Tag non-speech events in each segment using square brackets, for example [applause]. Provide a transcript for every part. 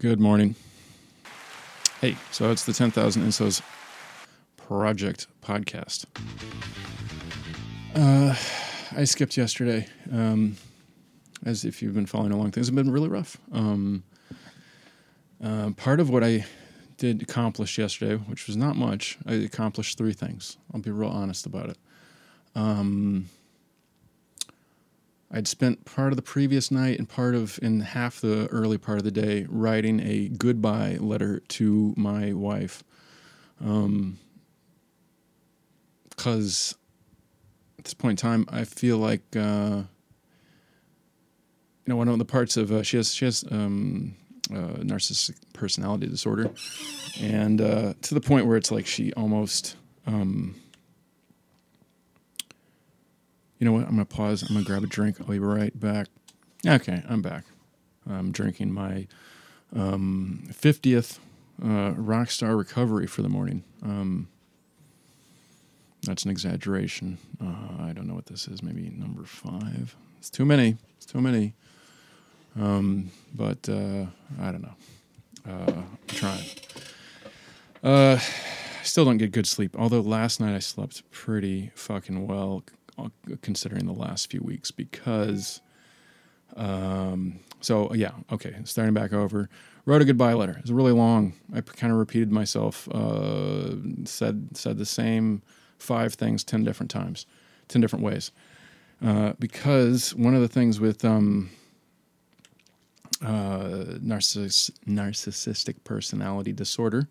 Good morning. Hey, so it's the 10,000 Ensos Project podcast. Uh, I skipped yesterday. Um, as if you've been following along, things have been really rough. Um, uh, part of what I did accomplish yesterday, which was not much, I accomplished three things. I'll be real honest about it. Um, I'd spent part of the previous night and part of in half the early part of the day writing a goodbye letter to my wife. Um, because at this point in time, I feel like uh, you know one of the parts of uh, she has she has um, uh, narcissistic personality disorder, and uh, to the point where it's like she almost. Um, you know what? I'm gonna pause. I'm gonna grab a drink. I'll be right back. Okay, I'm back. I'm drinking my um, 50th uh, Rockstar Recovery for the morning. Um, that's an exaggeration. Uh, I don't know what this is. Maybe number five. It's too many. It's too many. Um, but uh, I don't know. Uh, I'm trying. Uh, still don't get good sleep. Although last night I slept pretty fucking well, considering the last few weeks because. Um, so yeah, okay. Starting back over. Wrote a goodbye letter. It was really long. I kind of repeated myself. Uh, said said the same five things ten different times, ten different ways. Uh, because one of the things with um, uh, narciss- narcissistic personality disorder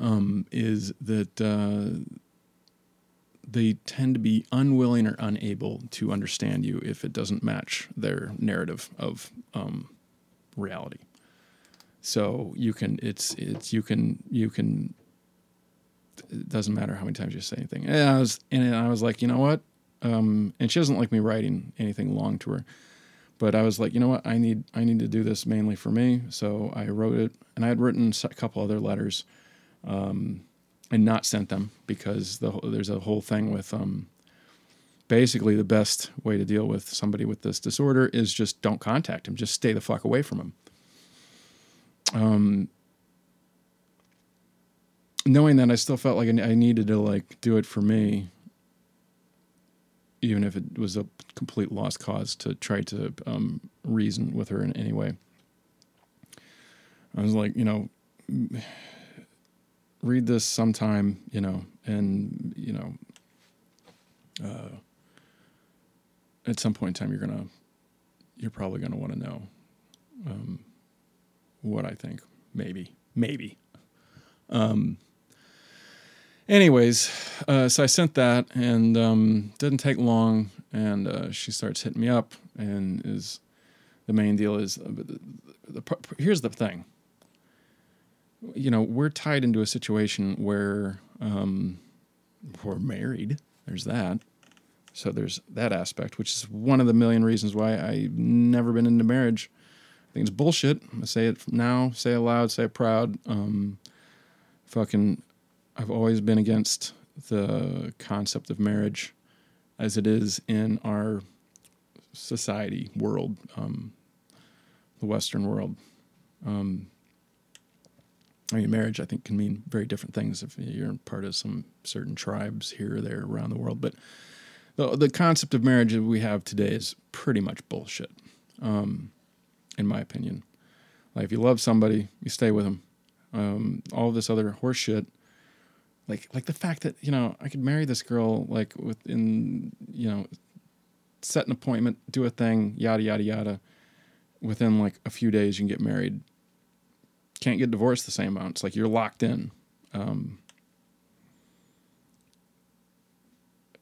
um, is that uh, they tend to be unwilling or unable to understand you if it doesn't match their narrative of um, reality. So you can it's it's you can you can it doesn't matter how many times you say anything. And I was and I was like, you know what? Um, and she doesn't like me writing anything long to her. But I was like, you know what? I need I need to do this mainly for me. So I wrote it, and I had written a couple other letters, um, and not sent them because the, there's a whole thing with um, basically the best way to deal with somebody with this disorder is just don't contact him. Just stay the fuck away from him. Um, knowing that I still felt like I needed to like do it for me, even if it was a complete lost cause to try to um, reason with her in any way. I was like, you know, read this sometime, you know, and you know, uh, at some point in time, you're gonna, you're probably gonna want to know um, what I think. Maybe, maybe. Um, anyways, uh, so I sent that, and um, didn't take long, and uh, she starts hitting me up, and is the main deal is uh, the, the, the, here's the thing. You know, we're tied into a situation where um, we're married. There's that. So there's that aspect, which is one of the million reasons why I've never been into marriage. I think it's bullshit. I say it now, say it loud, say it proud. Um, fucking, I've always been against the concept of marriage as it is in our society world, um, the Western world. Um, I mean, marriage, I think, can mean very different things if you're part of some certain tribes here or there around the world. But the, the concept of marriage that we have today is pretty much bullshit, um, in my opinion. Like, if you love somebody, you stay with them. Um, all this other horseshit, like like the fact that you know I could marry this girl like within you know set an appointment, do a thing, yada yada yada. Within like a few days, you can get married. Can't get divorced the same amount. It's like you're locked in. Um,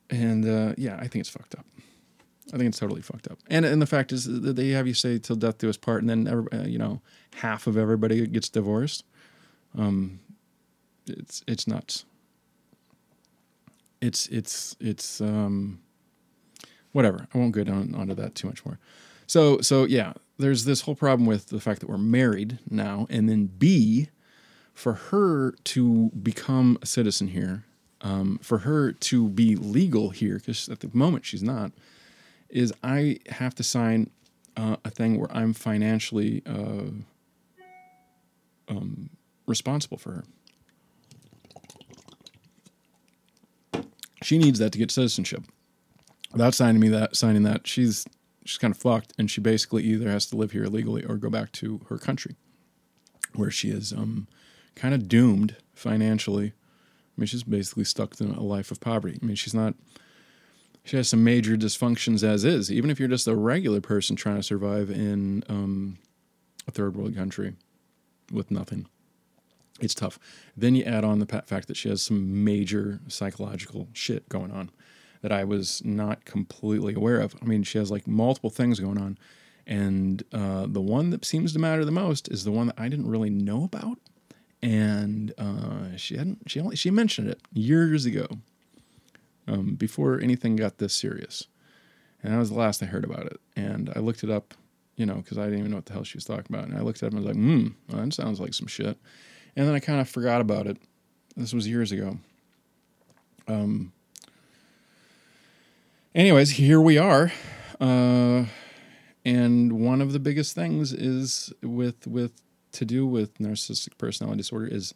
and uh, yeah, I think it's fucked up. I think it's totally fucked up. And and the fact is that they have you say till death do us part, and then every, uh, you know half of everybody gets divorced. Um, it's it's nuts. It's it's it's um, whatever. I won't go down onto that too much more. So so yeah, there's this whole problem with the fact that we're married now, and then B, for her to become a citizen here, um, for her to be legal here, because at the moment she's not, is I have to sign uh, a thing where I'm financially uh, um, responsible for her. She needs that to get citizenship. Without signing me that, signing that, she's she's kind of fucked, and she basically either has to live here illegally or go back to her country, where she is um, kind of doomed financially. I mean, she's basically stuck in a life of poverty. I mean, she's not. She has some major dysfunctions as is. Even if you're just a regular person trying to survive in um, a third world country with nothing, it's tough. Then you add on the fact that she has some major psychological shit going on that I was not completely aware of. I mean, she has like multiple things going on. And uh, the one that seems to matter the most is the one that I didn't really know about. And uh, she hadn't, she only, she mentioned it years ago um, before anything got this serious. And that was the last I heard about it. And I looked it up, you know, because I didn't even know what the hell she was talking about. And I looked at it up and I was like, hmm, well, that sounds like some shit. And then I kind of forgot about it. This was years ago. Um, anyways, here we are. Uh, and one of the biggest things is with with to do with narcissistic personality disorder is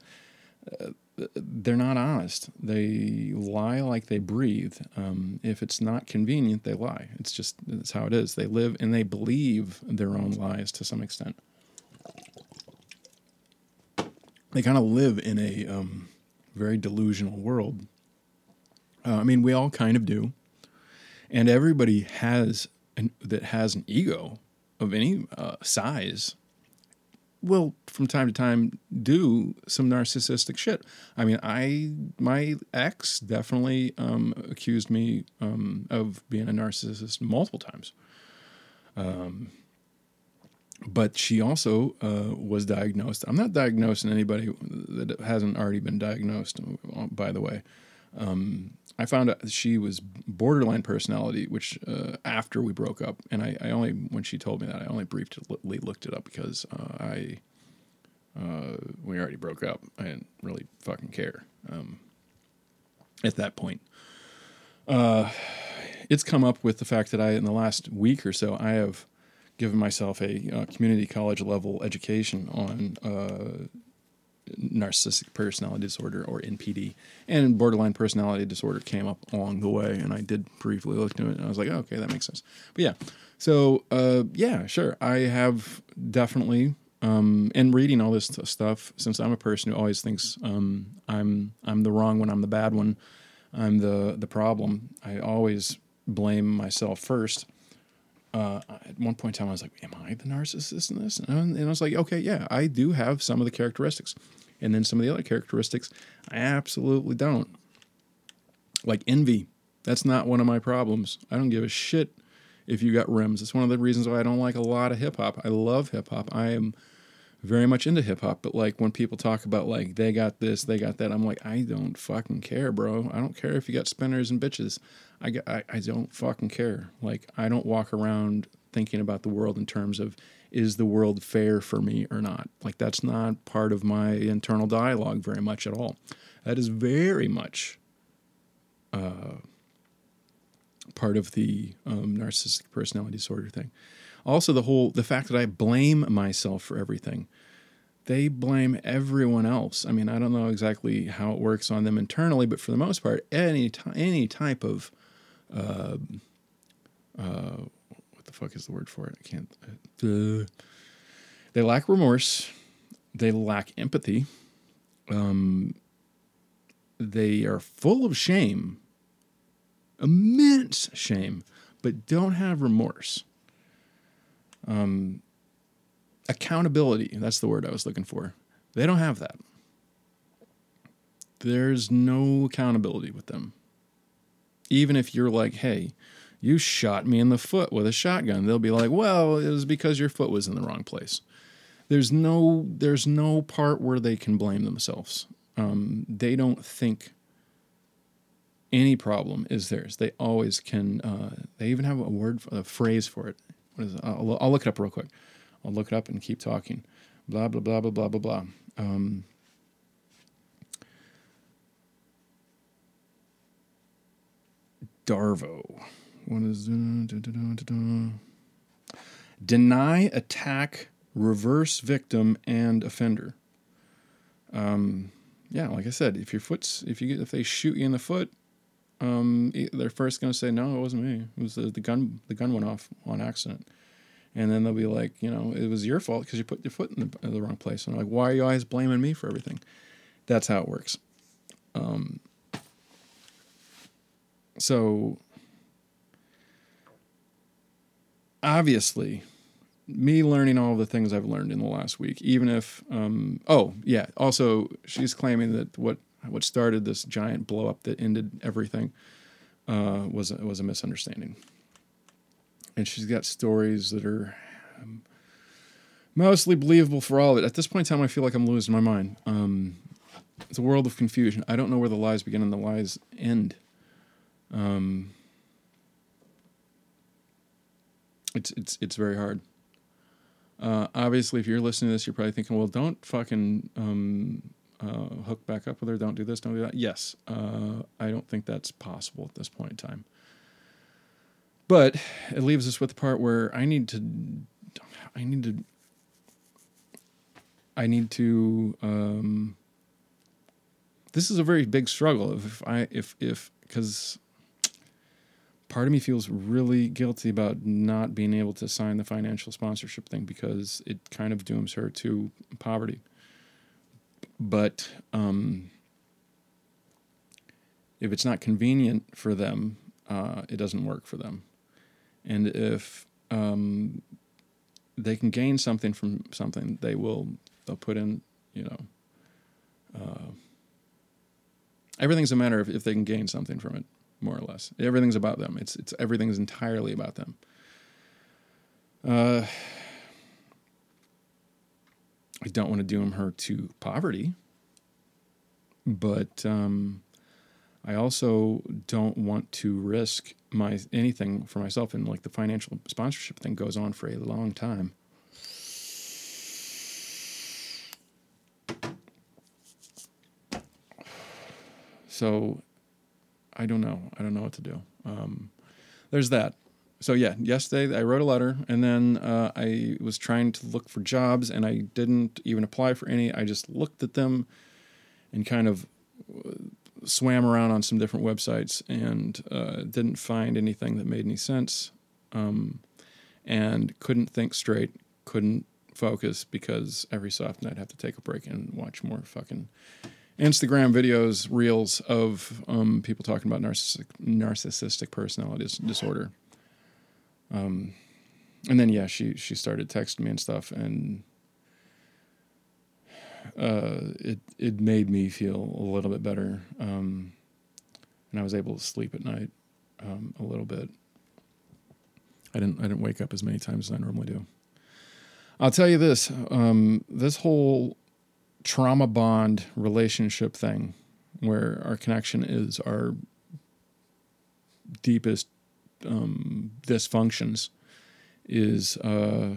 uh, they're not honest. They lie like they breathe. Um, if it's not convenient, they lie. It's just that's how it is. They live and they believe their own lies to some extent. They kind of live in a um, very delusional world. Uh, I mean, we all kind of do and everybody has an, that has an ego of any uh, size will from time to time do some narcissistic shit. I mean, I my ex definitely um, accused me um, of being a narcissist multiple times. Um, but she also uh, was diagnosed. I'm not diagnosing anybody that hasn't already been diagnosed, by the way. Um, I found out she was borderline personality, which uh, after we broke up, and I, I, only when she told me that I only briefly looked it up because uh, I uh, we already broke up. I didn't really fucking care um, at that point. Uh, it's come up with the fact that I in the last week or so I have given myself a uh, community college level education on uh, narcissistic personality disorder or NPD, and borderline personality disorder came up along the way, and I did briefly look into it, and I was like, oh, okay, that makes sense. But yeah, so uh, yeah, sure, I have definitely. Um, and reading all this stuff, since I'm a person who always thinks um, I'm I'm the wrong one, I'm the bad one, I'm the the problem. I always blame myself first. Uh, at one point in time, I was like, "Am I the narcissist in this?" And I was like, "Okay, yeah, I do have some of the characteristics." And then some of the other characteristics, I absolutely don't. Like envy. That's not one of my problems. I don't give a shit if you got rims. It's one of the reasons why I don't like a lot of hip hop. I love hip hop. I am very much into hip hop, but like when people talk about like they got this, they got that, I'm like, I don't fucking care, bro. I don't care if you got spinners and bitches. I, I, I don't fucking care. Like I don't walk around thinking about the world in terms of is the world fair for me or not? Like, that's not part of my internal dialogue very much at all. That is very much uh, part of the um, narcissistic personality disorder thing. Also, the whole the fact that I blame myself for everything. They blame everyone else. I mean, I don't know exactly how it works on them internally, but for the most part, any t- any type of uh, uh, what the fuck is the word for it? I can't. Uh, they lack remorse. They lack empathy. Um, they are full of shame, immense shame, but don't have remorse. Um, accountability, that's the word I was looking for. They don't have that. There's no accountability with them. Even if you're like, hey, you shot me in the foot with a shotgun. They'll be like, well, it was because your foot was in the wrong place. There's no there's no part where they can blame themselves. Um, they don't think any problem is theirs. They always can. Uh, they even have a word, a phrase for it. What is it? I'll, I'll, look it up real quick. I'll look it up and keep talking. Blah blah blah blah blah blah blah. Um, Darvo. What is da, deny, attack, reverse victim, and offender? um, yeah, like I said, if your foot's if you if they shoot you in the foot, um, they're first going to say no, it wasn't me. It was the, the gun. The gun went off on accident, and then they'll be like, you know, it was your fault because you put your foot in the, in the wrong place. And I'm like, why are you always blaming me for everything? That's how it works. Um, so obviously me learning all the things I've learned in the last week, even if, um, oh yeah, also she's claiming that what what started this giant blow up that ended everything uh, was was a misunderstanding, and she's got stories that are um, mostly believable for all of it. At this point in time, I feel like I'm losing my mind. Um, it's a world of confusion. I don't know where the lies begin and the lies end. Um, it's it's it's very hard. Uh, obviously, if you're listening to this, you're probably thinking, "Well, don't fucking um, uh, hook back up with her. Don't do this. Don't do that." Yes, uh, I don't think that's possible at this point in time. But it leaves us with the part where I need to, I need to, I need to. Um, this is a very big struggle. If I if if because part of me feels really guilty about not being able to sign the financial sponsorship thing because it kind of dooms her to poverty. But um, if it's not convenient for them, uh, it doesn't work for them. And if um, they can gain something from something, they will. They'll put in, you know. Uh, everything's a matter of if they can gain something from it more or less. Everything's about them. It's it's everything's entirely about them. Uh, I don't want to doom her to poverty, but um, I also don't want to risk my anything for myself. And like the financial sponsorship thing goes on for a long time. So I don't know. I don't know what to do. Um, there's that. So yeah, yesterday I wrote a letter, and then uh, I was trying to look for jobs, and I didn't even apply for any. I just looked at them, and kind of uh, swam around on some different websites, and uh, didn't find anything that made any sense, um, and couldn't think straight. Couldn't focus because every so often I'd have to take a break and watch more fucking Instagram videos, reels of um, people talking about narcissistic, narcissistic personality disorder. Um, and then yeah, she she started texting me and stuff, and uh, it it made me feel a little bit better, um, and I was able to sleep at night um, a little bit. I didn't I didn't wake up as many times as I normally do. I'll tell you this: um, this whole trauma bond relationship thing where our connection is our deepest um, dysfunctions is uh,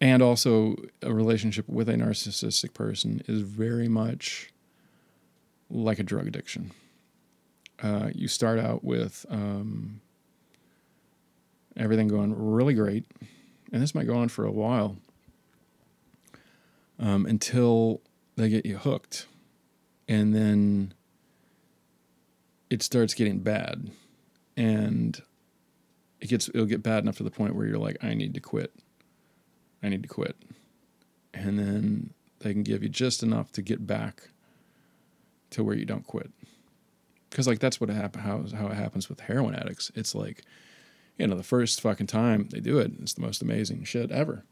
and also a relationship with a narcissistic person is very much like a drug addiction uh, you start out with um, everything going really great and this might go on for a while um, until they get you hooked. And then it starts getting bad. And it gets it'll get bad enough to the point where you're like, I need to quit. I need to quit. And then they can give you just enough to get back to where you don't quit. Because like that's what happen how how it happens with heroin addicts. It's like, you know, the first fucking time they do it, it's the most amazing shit ever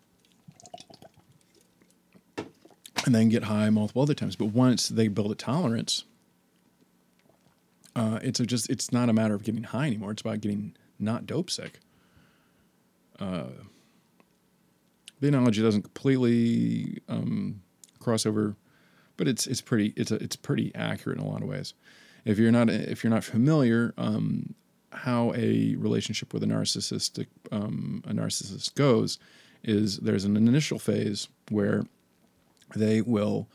and then get high multiple other times. But once they build a tolerance, uh, it's just it's not a matter of getting high anymore. It's about getting not dope sick. Uh, the analogy doesn't completely um, cross over, but it's it's pretty it's a, it's pretty accurate in a lot of ways. If you're not if you're not familiar, um, how a relationship with a narcissistic um, a narcissist goes is there's an initial phase where they will,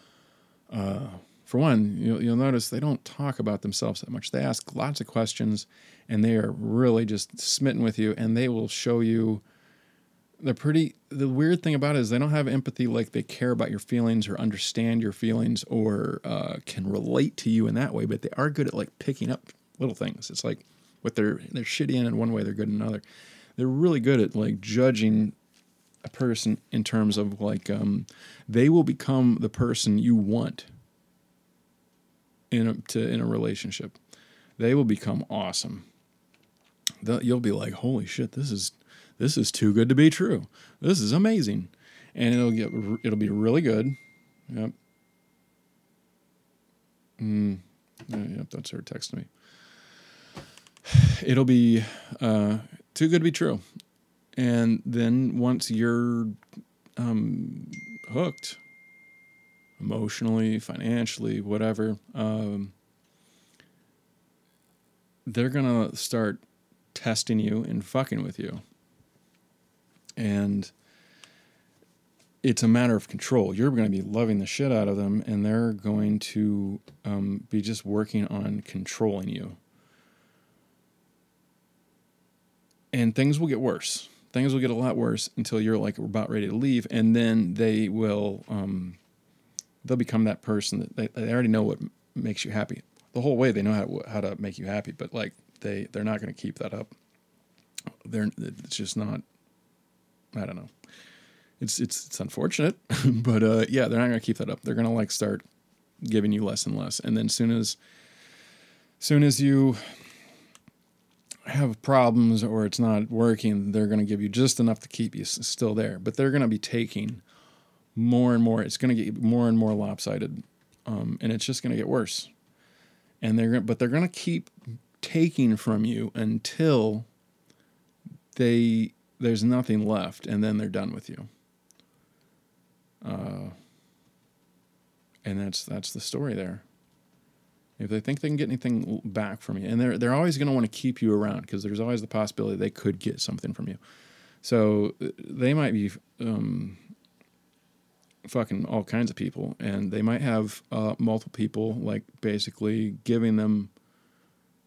uh, for one, you'll, you'll notice they don't talk about themselves that much. They ask lots of questions and they are really just smitten with you and they will show you they're pretty the weird thing about it is they don't have empathy like they care about your feelings or understand your feelings or uh, can relate to you in that way but they are good at like picking up little things it's like what they're they're shitty in in one way they're good in another they're really good at like judging a person in terms of like um, they will become the person you want in a, to in a relationship they will become awesome you'll be like holy shit this is this is too good to be true. This is amazing. And it'll get it'll be really good. Yep. Mm, yep, that's her texting me. It'll be uh, too good to be true. And then once you're um, hooked, emotionally, financially, whatever, um, they're going to start testing you and fucking with you and it's a matter of control. You're going to be loving the shit out of them, and they're going to um, be just working on controlling you. And things will get worse. Things will get a lot worse until you're like about ready to leave, and then they will um, they'll become that person that they, they already know what makes you happy. The whole way they know how to, how to make you happy, but like they they're not going to keep that up. They're it's just not I don't know. It's it's it's unfortunate, [laughs] but uh, yeah, they're not gonna keep that up. They're gonna like start giving you less and less, and then soon as soon as you have problems or it's not working, they're gonna give you just enough to keep you still there. But they're gonna be taking more and more. It's gonna get more and more lopsided, um, and it's just gonna get worse. And they're but they're gonna keep taking from you until they there's nothing left, and then they're done with you. Uh, and that's that's the story there. If they think they can get anything back from you, and they're they're always going to want to keep you around because there's always the possibility they could get something from you. So they might be um, fucking all kinds of people, and they might have uh, multiple people like basically giving them,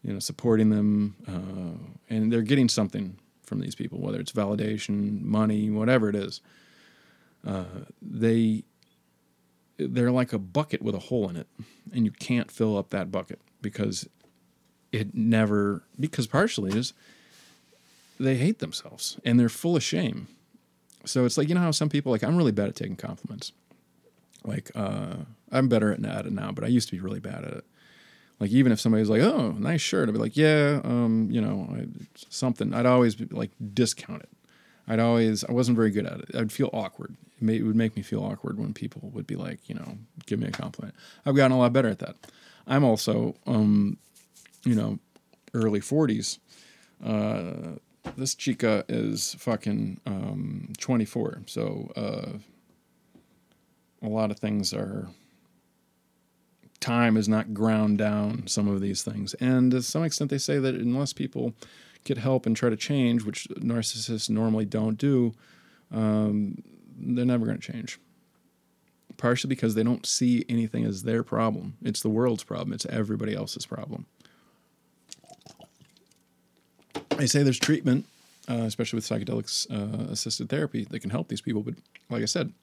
you know, supporting them, uh, and they're getting something from these people, whether it's validation, money, whatever it is. Uh, they they're like a bucket with a hole in it, and you can't fill up that bucket because it never because partially is they hate themselves and they're full of shame. So it's like you know how some people like I'm really bad at taking compliments. Like uh, I'm better at it now, but I used to be really bad at it. Like even if somebody's like, "Oh, nice shirt," I'd be like, "Yeah, um, you know, something." I'd always be like discount it. I'd always I wasn't very good at it. I'd feel awkward. It, may, it would make me feel awkward when people would be like, you know, give me a compliment. I've gotten a lot better at that. I'm also, um, you know, early 40s. Uh, this chica is fucking um, 24. So uh, a lot of things are time is not ground down some of these things. And to some extent, they say that unless people get help and try to change, which narcissists normally don't do, um, they're never going to change. Partially because they don't see anything as their problem. It's the world's problem, it's everybody else's problem. They say there's treatment, uh, especially with psychedelics uh, assisted therapy, that can help these people. But like I said,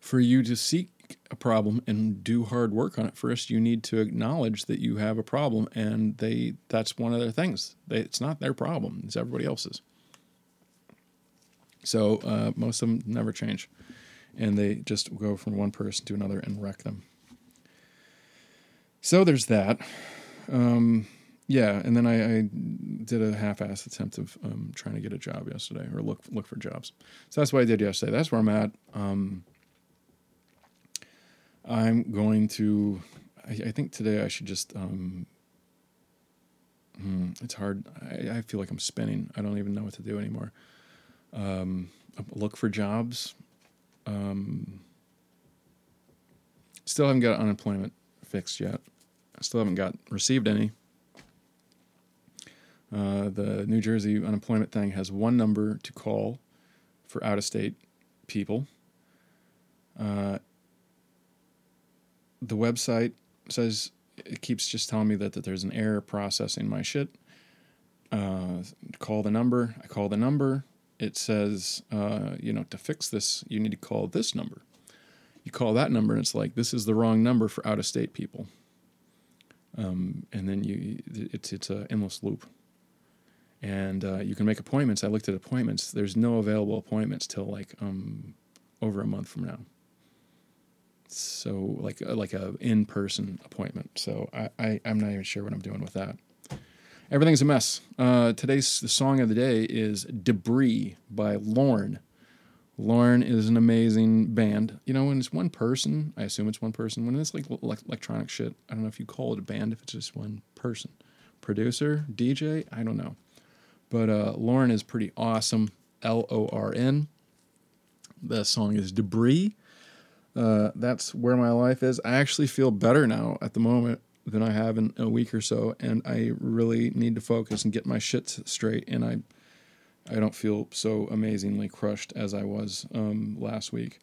for you to seek a problem and do hard work on it first you need to acknowledge that you have a problem and they that's one of their things. They, it's not their problem it's everybody else's. So uh, most of them never change and they just go from one person to another and wreck them. So there's that. Um, yeah and then I, I, did a half-ass attempt of um, trying to get a job yesterday or look look for jobs so that's what i did yesterday that's where i'm at um, I'm going to. I, I think today I should just. Um, hmm, it's hard. I, I, feel like I'm spinning. I don't even know what to do anymore. Um, look for jobs. Um, still haven't got unemployment fixed yet. I still haven't got received any. Uh, the New Jersey unemployment thing has one number to call for out of state people. Uh, the website says it keeps just telling me that, that there's an error processing my shit. Uh, call the number. I call the number. it says, uh, you know, to fix this, you need to call this number. You call that number, and it's like this is the wrong number for out of state people. Um, and then you, it's it's a endless loop. And uh, you can make appointments. I looked at appointments. There's no available appointments till like um, over a month from now. So like uh, like a in person appointment. So I, I I'm not even sure what I'm doing with that. Everything's a mess. Uh, today's the song of the day is "Debris" by Lorn. Lorn is an amazing band. You know, when it's one person, I assume it's one person. When it's like electronic shit, I don't know if you call it a band if it's just one person. Producer, DJ, I don't know. But uh, Lorn is pretty awesome. L O R N. The song is Debris. Uh, that's where my life is. I actually feel better now at the moment than I have in a week or so, and I really need to focus and get my shit straight. And I, I don't feel so amazingly crushed as I was um, last week.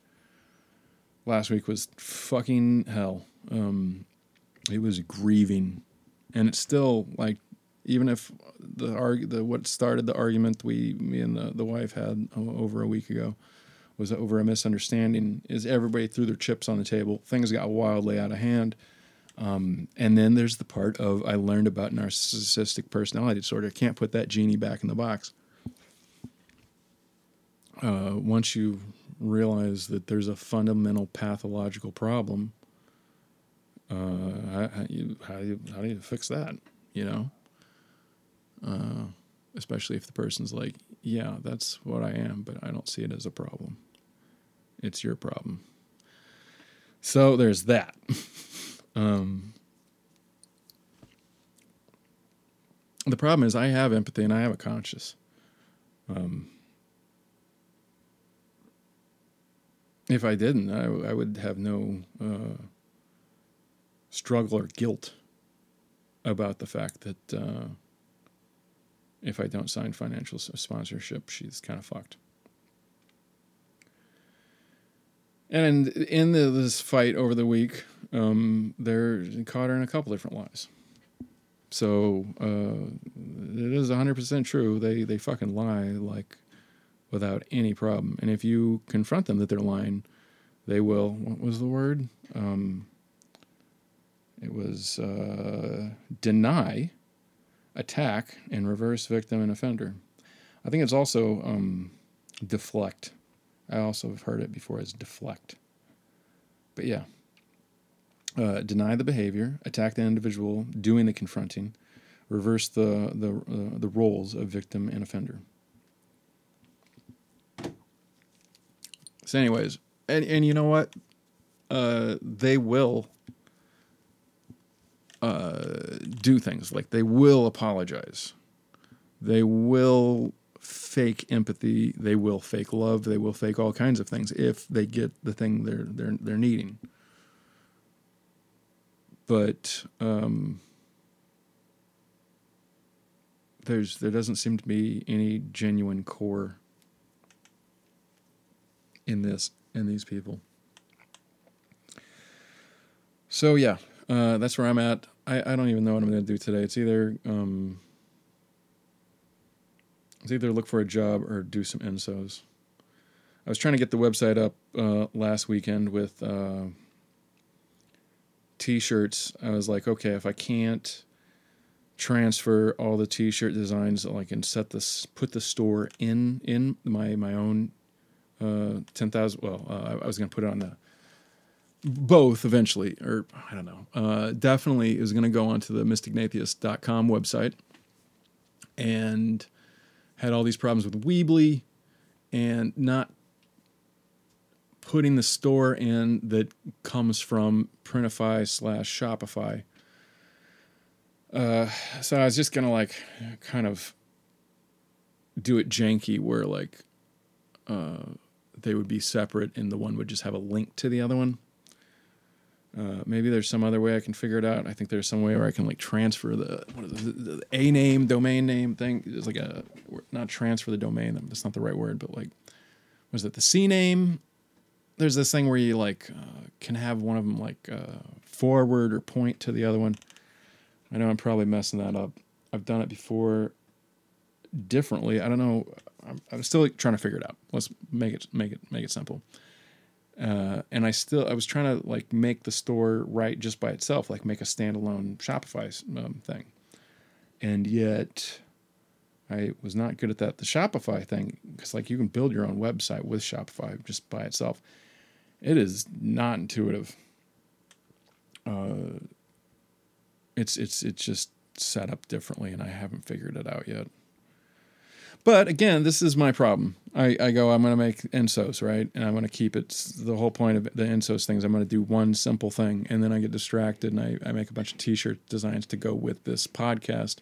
Last week was fucking hell. Um, it was grieving, and it's still like, even if the arg the what started the argument we me and the the wife had over a week ago was over a misunderstanding. Is everybody threw their chips on the table? Things got wildly out of hand um, and then there's the part of I learned about narcissistic personality disorder. I can't put that genie back in the box. Uh, once you realize that there's a fundamental pathological problem, uh, how, how, you, how, you, how do you fix that? You know, uh, especially if the person's like, "Yeah, that's what I am, but I don't see it as a problem. It's your problem." So there's that. [laughs] Um, the problem is, I have empathy and I have a conscience. Um, if I didn't, I, I would have no uh, struggle or guilt about the fact that uh, if I don't sign financial sponsorship, she's kind of fucked. And in the, this fight over the week, um, they're caught her in a couple different lies. So uh, it is 100% true. They they fucking lie like without any problem. And if you confront them that they're lying, they will. What was the word? Um, it was uh, deny, attack, and reverse victim and offender. I think it's also um, deflect. I also have heard it before as deflect. But yeah, uh, deny the behavior, attack the individual doing the confronting, reverse the the uh, the roles of victim and offender. So, anyways, and and you know what? Uh, they will do things like they will apologize. They will fake empathy. They will fake love. They will fake all kinds of things if they get the thing they're they're they're needing. But um, there's there doesn't seem to be any genuine core in this in these people. So yeah, uh, that's where I'm at. I, I don't even know what I'm going to do today. It's either um, it's either look for a job or do some ensos. I was trying to get the website up uh, last weekend with uh, t-shirts. I was like, okay, if I can't transfer all the t-shirt designs, I can set this, put the store in in my my own uh, ten thousand. Well, uh, I was going to put it on the both eventually, or I don't know. Uh, definitely is going to go onto the mystignatheist.com website and had all these problems with Weebly and not putting the store in that comes from Printify slash Shopify. Uh, so I was just gonna like kind of do it janky where like uh, they would be separate and the one would just have a link to the other one. Uh, maybe there's some other way I can figure it out. I think there's some way where I can like transfer the it, the a name, domain name thing. It's like a not transfer the domain. That's not the right word, but like was it the C name? There's this thing where you like uh, can have one of them like uh, forward or point to the other one. I know I'm probably messing that up. I've done it before differently. I don't know. I'm, I'm still trying to figure it out. Let's make it make it make it simple. Uh, and I still I was trying to like make the store right just by itself, like make a standalone Shopify um, thing, and yet I was not good at that. The Shopify thing, because like you can build your own website with Shopify just by itself. It is not intuitive. Uh, it's it's it's just set up differently, and I haven't figured it out yet. But again, this is my problem. I, I go, I'm going to make Ensos, right? And I'm going to keep it. The whole point of the Ensos things, I'm going to do one simple thing. And then I get distracted and I, I make a bunch of t shirt designs to go with this podcast.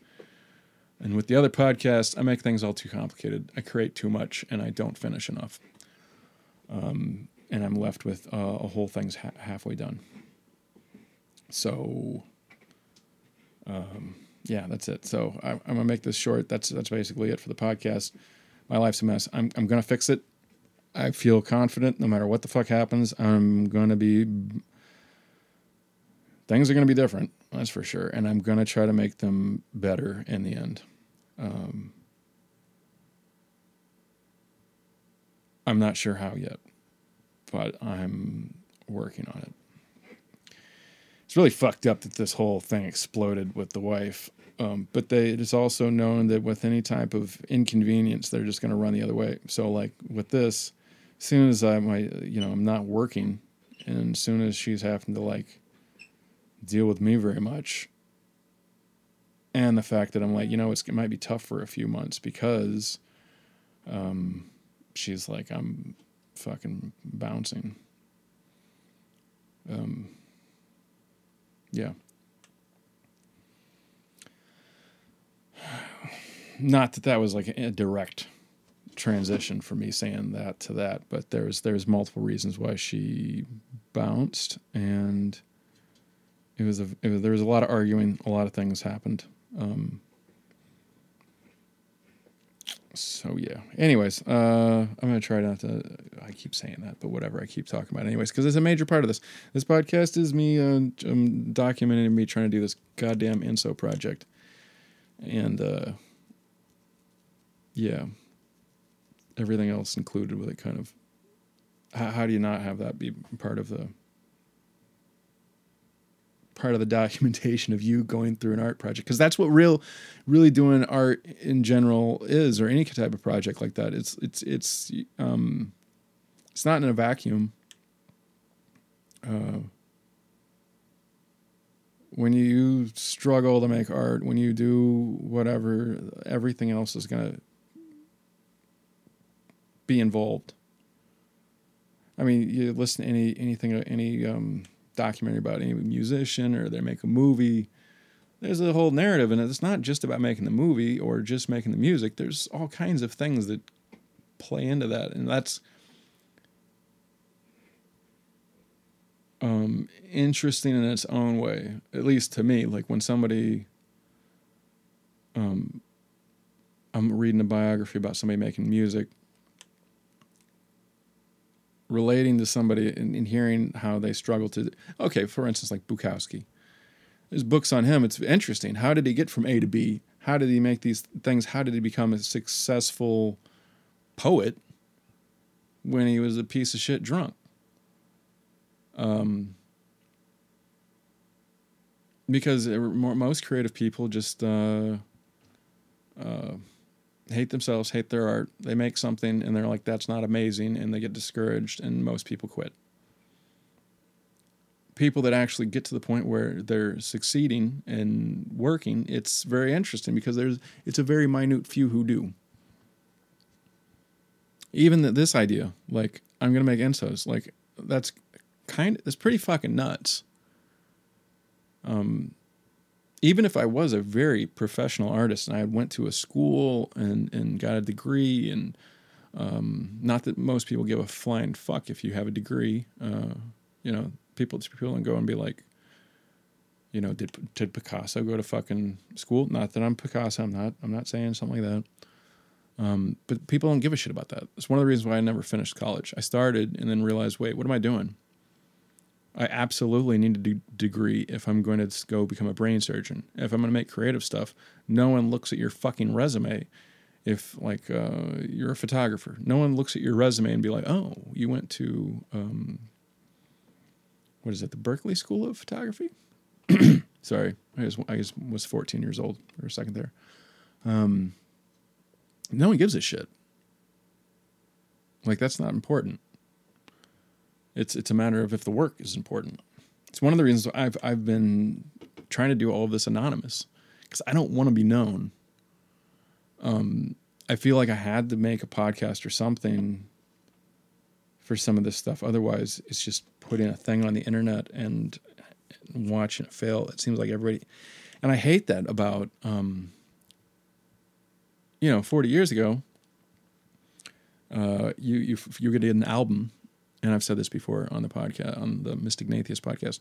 And with the other podcast, I make things all too complicated. I create too much and I don't finish enough. Um, and I'm left with uh, a whole thing's ha- halfway done. So, um, yeah, that's it. So I, am gonna make this short. That's that's basically it for the podcast. My life's a mess. I'm I'm gonna fix it. I feel confident no matter what the fuck happens. I'm gonna be. Things are gonna be different. That's for sure. And I'm gonna try to make them better in the end. Um, I'm not sure how yet, but I'm working on it it's really fucked up that this whole thing exploded with the wife. Um, but they, it is also known that with any type of inconvenience, they're just going to run the other way. So, like with this, as soon as I'm, you know, I'm not working, and as soon as she's having to like deal with me very much, and the fact that I'm like, you know, it might be tough for a few months because, um, she's like, I'm fucking bouncing. Um, yeah. Not that that was like a direct transition for me saying that to that, but there's there's multiple reasons why she bounced, and it was a it was, there was a lot of arguing, a lot of things happened. Um, so yeah. Anyways, uh, I'm gonna try not to. I keep saying that, but whatever. I keep talking about it anyways because it's a major part of this. This podcast is me uh, um, documenting me trying to do this goddamn Enso project, and uh, yeah, everything else included with it. Kind of. How, how do you not have that be part of the part of the [laughs] documentation of you going through an art project because that's what real really doing art in general is or any type of project like that it's it's it's um it's not in a vacuum uh when you struggle to make art when you do whatever everything else is going to be involved i mean you listen to any anything any um documentary about any musician or they make a movie. There's a whole narrative, and it's not just about making the movie or just making the music. There's all kinds of things that play into that, and that's um, interesting in its own way, at least to me. Like when somebody, um, I'm reading a biography about somebody making music, relating to somebody and, and, hearing how they struggle to okay for instance like bukowski. There's books on him. It's interesting. How did he get from a to b? How did he make these things? How did he become a successful poet when he was a piece of shit drunk? Um, because most creative people just uh, uh, hate themselves, hate their art. They make something and they're like, that's not amazing, and they get discouraged, and most people quit. People that actually get to the point where they're succeeding and working, it's very interesting because there's it's a very minute few who do. Even the, this idea, like I'm gonna make ensos, like that's kind of that's pretty fucking nuts. Um, even if I was a very professional artist and I went to a school and, and got a degree, and um, not that most people give a flying fuck if you have a degree, uh, you know, people people don't go and be like, you know, did did Picasso go to fucking school? Not that I'm Picasso. I'm not. I'm not saying something like that. Um, but people don't give a shit about that. It's one of the reasons why I never finished college. I started and then realized, wait, what am I doing? I absolutely need a de- degree if I'm going to go become a brain surgeon. If I'm going to make creative stuff, no one looks at your fucking resume if like uh, you're a photographer, no one looks at your resume and be like, "Oh, you went to um, what is it, the Berkeley School of Photography?" [coughs] Sorry, I just I just was 14 years old for a second there. Um, no one gives a shit. Like that's not important. It's it's a matter of if the work is important. It's one of the reasons I've I've been trying to do all of this anonymous because I don't want to be known um, I feel like I had to make a podcast or something for some of this stuff. Otherwise, it's just putting a thing on the internet and watching it fail. It seems like everybody, and I hate that about, um, you know, 40 years ago, uh, you you you get an album, and I've said this before on the podcast on the Mystic Natheist podcast.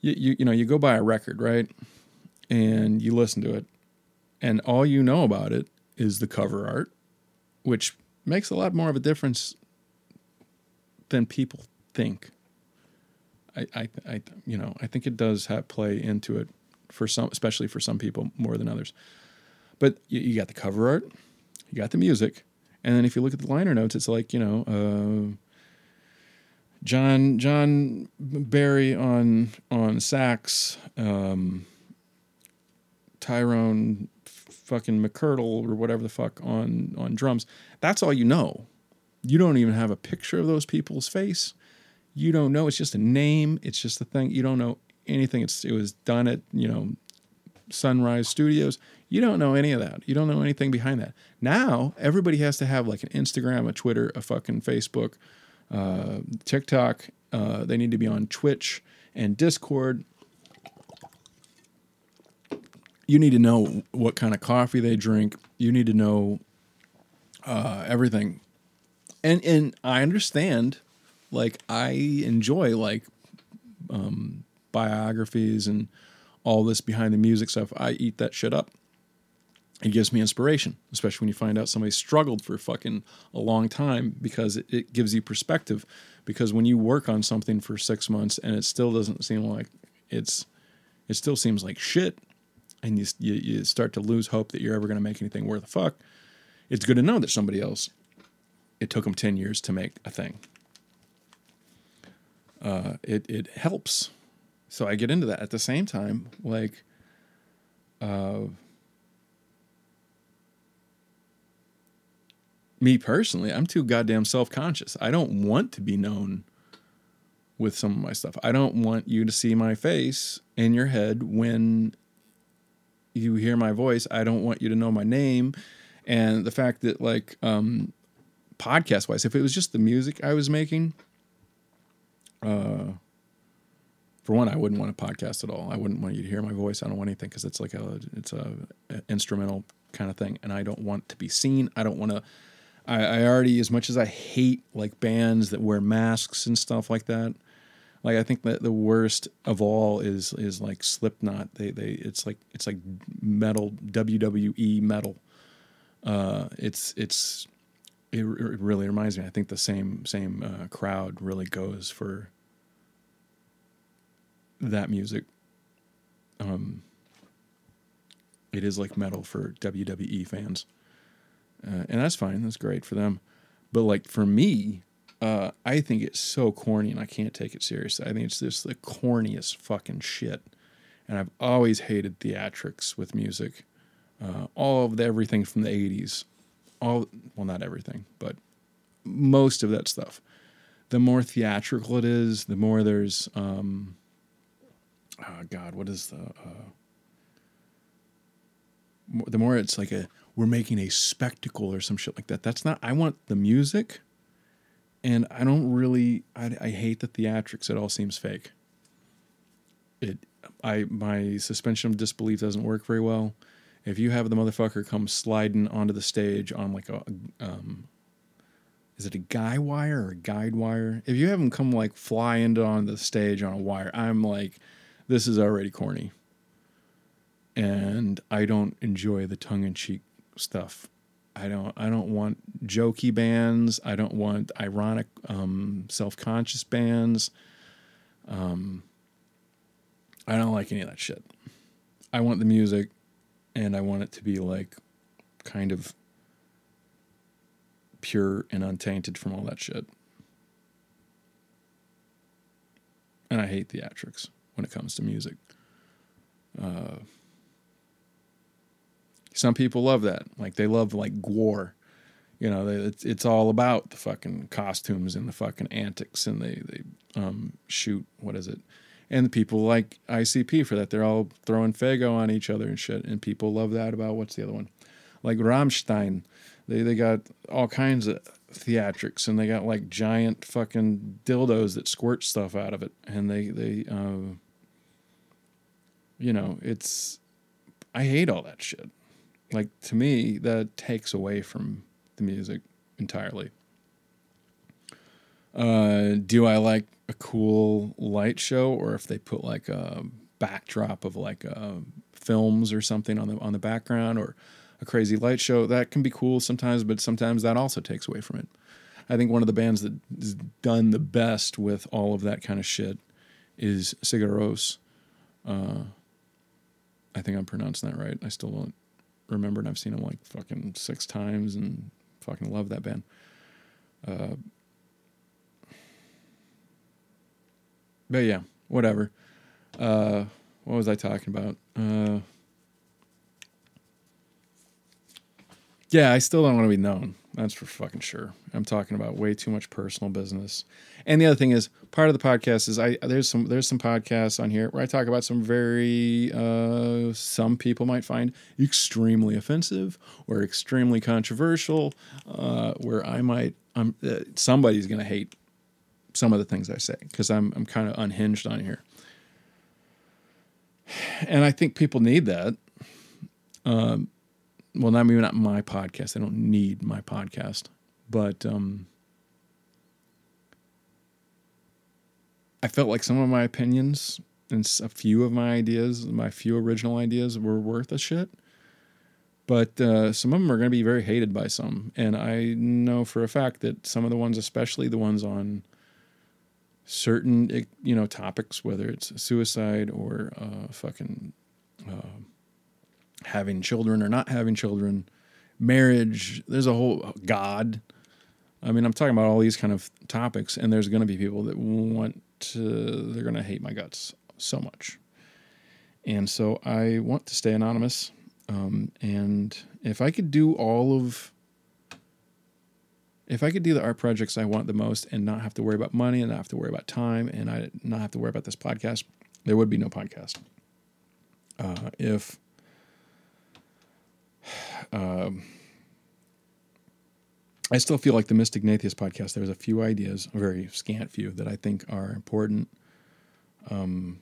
You, you you know you go buy a record right, and you listen to it, and all you know about it is the cover art, which makes a lot more of a difference than people think. I, I, I you know, I think it does have play into it for some, especially for some people more than others. But you, you got the cover art, you got the music, and then if you look at the liner notes, it's like you know, uh, John John Barry on on sax, um, Tyrone fucking McCurdle or whatever the fuck on on drums. That's all you know. You don't even have a picture of those people's face. You don't know. It's just a name. It's just a thing. You don't know anything. It's it was done at you know Sunrise Studios. You don't know any of that. You don't know anything behind that. Now everybody has to have like an Instagram, a Twitter, a fucking Facebook, uh, TikTok. Uh, they need to be on Twitch and Discord you need to know what kind of coffee they drink. You need to know uh, everything. And and I understand, like I enjoy like um, biographies and all this behind the music stuff. I eat that shit up. It gives me inspiration, especially when you find out somebody struggled for fucking a long time because it, it gives you perspective. Because when you work on something for six months and it still doesn't seem like it's, it still seems like shit and you, you, you start to lose hope that you're ever going to make anything worth a fuck, it's good to know that somebody else, it took them 10 years to make a thing. Uh, it, it helps. So I get into that. At the same time, like, uh, me personally, I'm too goddamn self conscious. I don't want to be known with some of my stuff. I don't want you to see my face in your head when you hear my voice, I don't want you to know my name. And the fact that like um, podcast wise, if it was just the music I was making, uh, for one, I wouldn't want a podcast at all. I wouldn't want you to hear my voice. I don't want anything because it's like a it's a, a, instrumental kind of thing, and I don't want to be seen. I don't want to. I, I already, as much as I hate like bands that wear masks and stuff like that, like I think that the worst of all is is like Slipknot. They they it's like it's like metal WWE metal. Uh, it's it's it, it really reminds me. I think the same same uh, crowd really goes for that music. Um, it is like metal for WWE fans, uh, and that's fine. That's great for them. But like for me, uh, I think it's so corny and I can't take it seriously. I think it's just the corniest fucking shit. And I've always hated theatrics with music. Uh, all of the, everything from the 80s. All well not everything, but most of that stuff. The more theatrical it is, the more there's um, oh god, what is the uh, the more it's like a we're making a spectacle or some shit like that. That's not I want the music and I don't really I, I hate the theatrics. It all seems fake. It I my suspension of disbelief doesn't work very well. If you have the motherfucker come sliding onto the stage on like a um, is it a guy wire or a guide wire? If you have him come like fly into on the stage on a wire, I'm like, this is already corny. And I don't enjoy the tongue in cheek stuff I don't I don't want jokey bands. I don't want ironic, um, self conscious bands. Um, I don't like any of that shit. I want the music, and I want it to be like kind of pure and untainted from all that shit. And I hate theatrics when it comes to music. Uh, some people love that. Like they love like gore. You know, they, it's it's all about the fucking costumes and the fucking antics, and they they um, shoot what is it? And the people like ICP for that. They're all throwing Faygo on each other and shit. And people love that about what's the other one? Like Rammstein. They they got all kinds of theatrics and they got like giant fucking dildos that squirt stuff out of it. And they they uh, you know, it's I hate all that shit. Like to me, that takes away from the music entirely. Uh, do I like a cool light show, or if they put like a backdrop of like uh, films or something on the on the background, or a crazy light show? That can be cool sometimes, but sometimes that also takes away from it. I think one of the bands that has done the best with all of that kind of shit is Sigur Rós. Uh, I think I'm pronouncing that right. I still don't remember, and I've seen them like fucking six times, and fucking love that band. Uh, but yeah, whatever. Uh, what was I talking about? Uh, yeah, I still don't want to be known. That's for fucking sure. I'm talking about way too much personal business. And the other thing is, part of the podcast is I there's some there's some podcasts on here where I talk about some very uh, some people might find extremely offensive or extremely controversial, uh, where I might I'm uh, somebody's gonna hate some of the things I say because I'm I'm kind of unhinged on here, and I think people need that. Um, well, not maybe not my podcast. I don't need my podcast, but um, I felt like some of my opinions and a few of my ideas, my few original ideas, were worth a shit. But uh, some of them are going to be very hated by some, and I know for a fact that some of the ones, especially the ones on certain you know topics, whether it's suicide or uh, fucking. Uh, having children or not having children, marriage. There's a whole God. I mean, I'm talking about all these kind of topics, and there's going to be people that want to, they're going to hate my guts so much. And so I want to stay anonymous. Um, and if I could do all of, if I could do the art projects I want the most and not have to worry about money and not have to worry about time and I not have to worry about this podcast, there would be no podcast. Uh, if um, I still feel like the Mystic Natheist podcast, there's a few ideas, a very scant few, that I think are important. Um,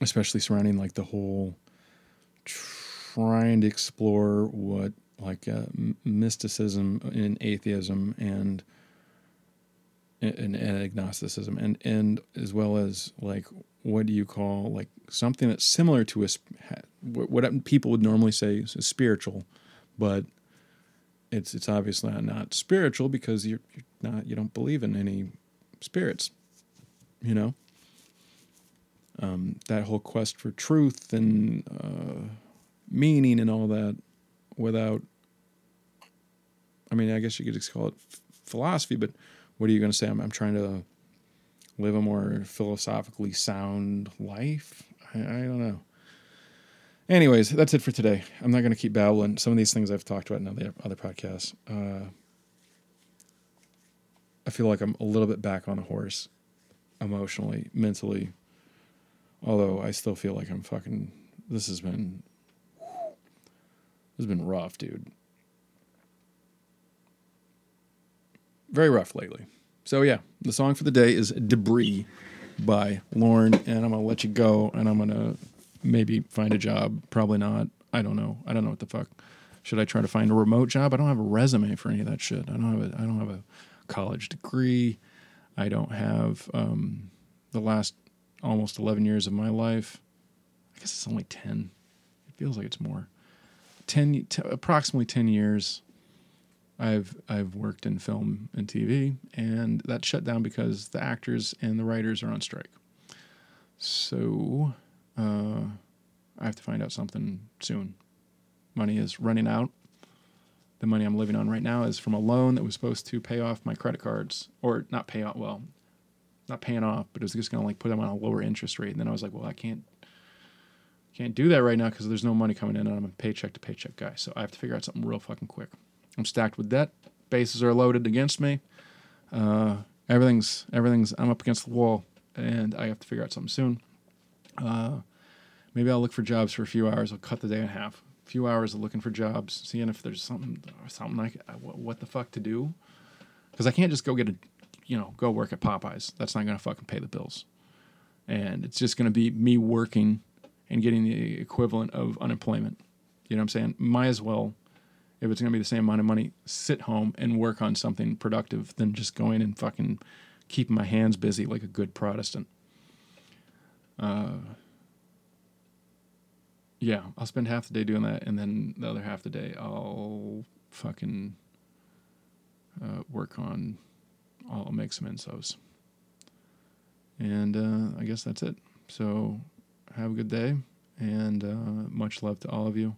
especially surrounding like the whole trying to explore what like uh, mysticism and atheism and, and and agnosticism and and as well as like what do you call like something that's similar to a what people would normally say is spiritual, but it's it's obviously not, spiritual because you're, you're not you don't believe in any spirits, you know. Um, that whole quest for truth and uh, meaning and all that, without. I mean, I guess you could just call it philosophy, but what are you going to say? I'm, I'm trying to live a more philosophically sound life. I, I don't know. Anyways, that's it for today. I'm not going to keep babbling. Some of these things I've talked about in other, other podcasts. Uh, I feel like I'm a little bit back on the horse emotionally, mentally. Although I still feel like I'm fucking. This has been. This has been rough, dude. Very rough lately. So yeah, the song for the day is "Debris" by Lorn, and I'm gonna let you go, and I'm gonna maybe find a job. Probably not. I don't know. I don't know what the fuck. Should I try to find a remote job? I don't have a resume for any of that shit. I don't have a. I don't have a college degree. I don't have um, the last almost 11 years of my life. I guess it's only 10. It feels like it's more. 10, t- approximately 10 years I've I've worked in film and TV, and that shut down because the actors and the writers are on strike. So uh, I have to find out something soon. Money is running out. the money I'm living on right now is from a loan that was supposed to pay off my credit cards, or not pay off. Well, not paying off, but it was just gonna like put them on a lower interest rate. And then I was like, well, I can't can't do that right now because there's no money coming in, and I'm a paycheck to paycheck guy. So I have to figure out something real fucking quick. I'm stacked with debt. Bases are loaded against me. Uh, everything's everything's. I'm up against the wall, and I have to figure out something soon. Uh, maybe I'll look for jobs for a few hours. I'll cut the day in half. A few hours of looking for jobs, seeing if there's something something like what, what the fuck to do. Because I can't just go get a, you know, go work at Popeyes. That's not gonna fucking pay the bills. And it's just gonna be me working and getting the equivalent of unemployment. You know what I'm saying? Might as well, if it's going to be the same amount of money, sit home and work on something productive than just going and fucking keeping my hands busy like a good Protestant. Uh, yeah, I'll spend half the day doing that, and then the other half the day I'll fucking uh, work on. I'll make some ensos, and uh, I guess that's it. So have a good day, and uh, much love to all of you,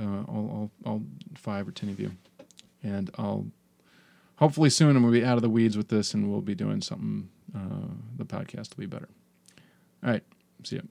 uh, all, all, all five or ten of you. And I'll hopefully soon I'm to be out of the weeds with this, and we'll be doing something. Uh, the podcast will be better. All right, see ya.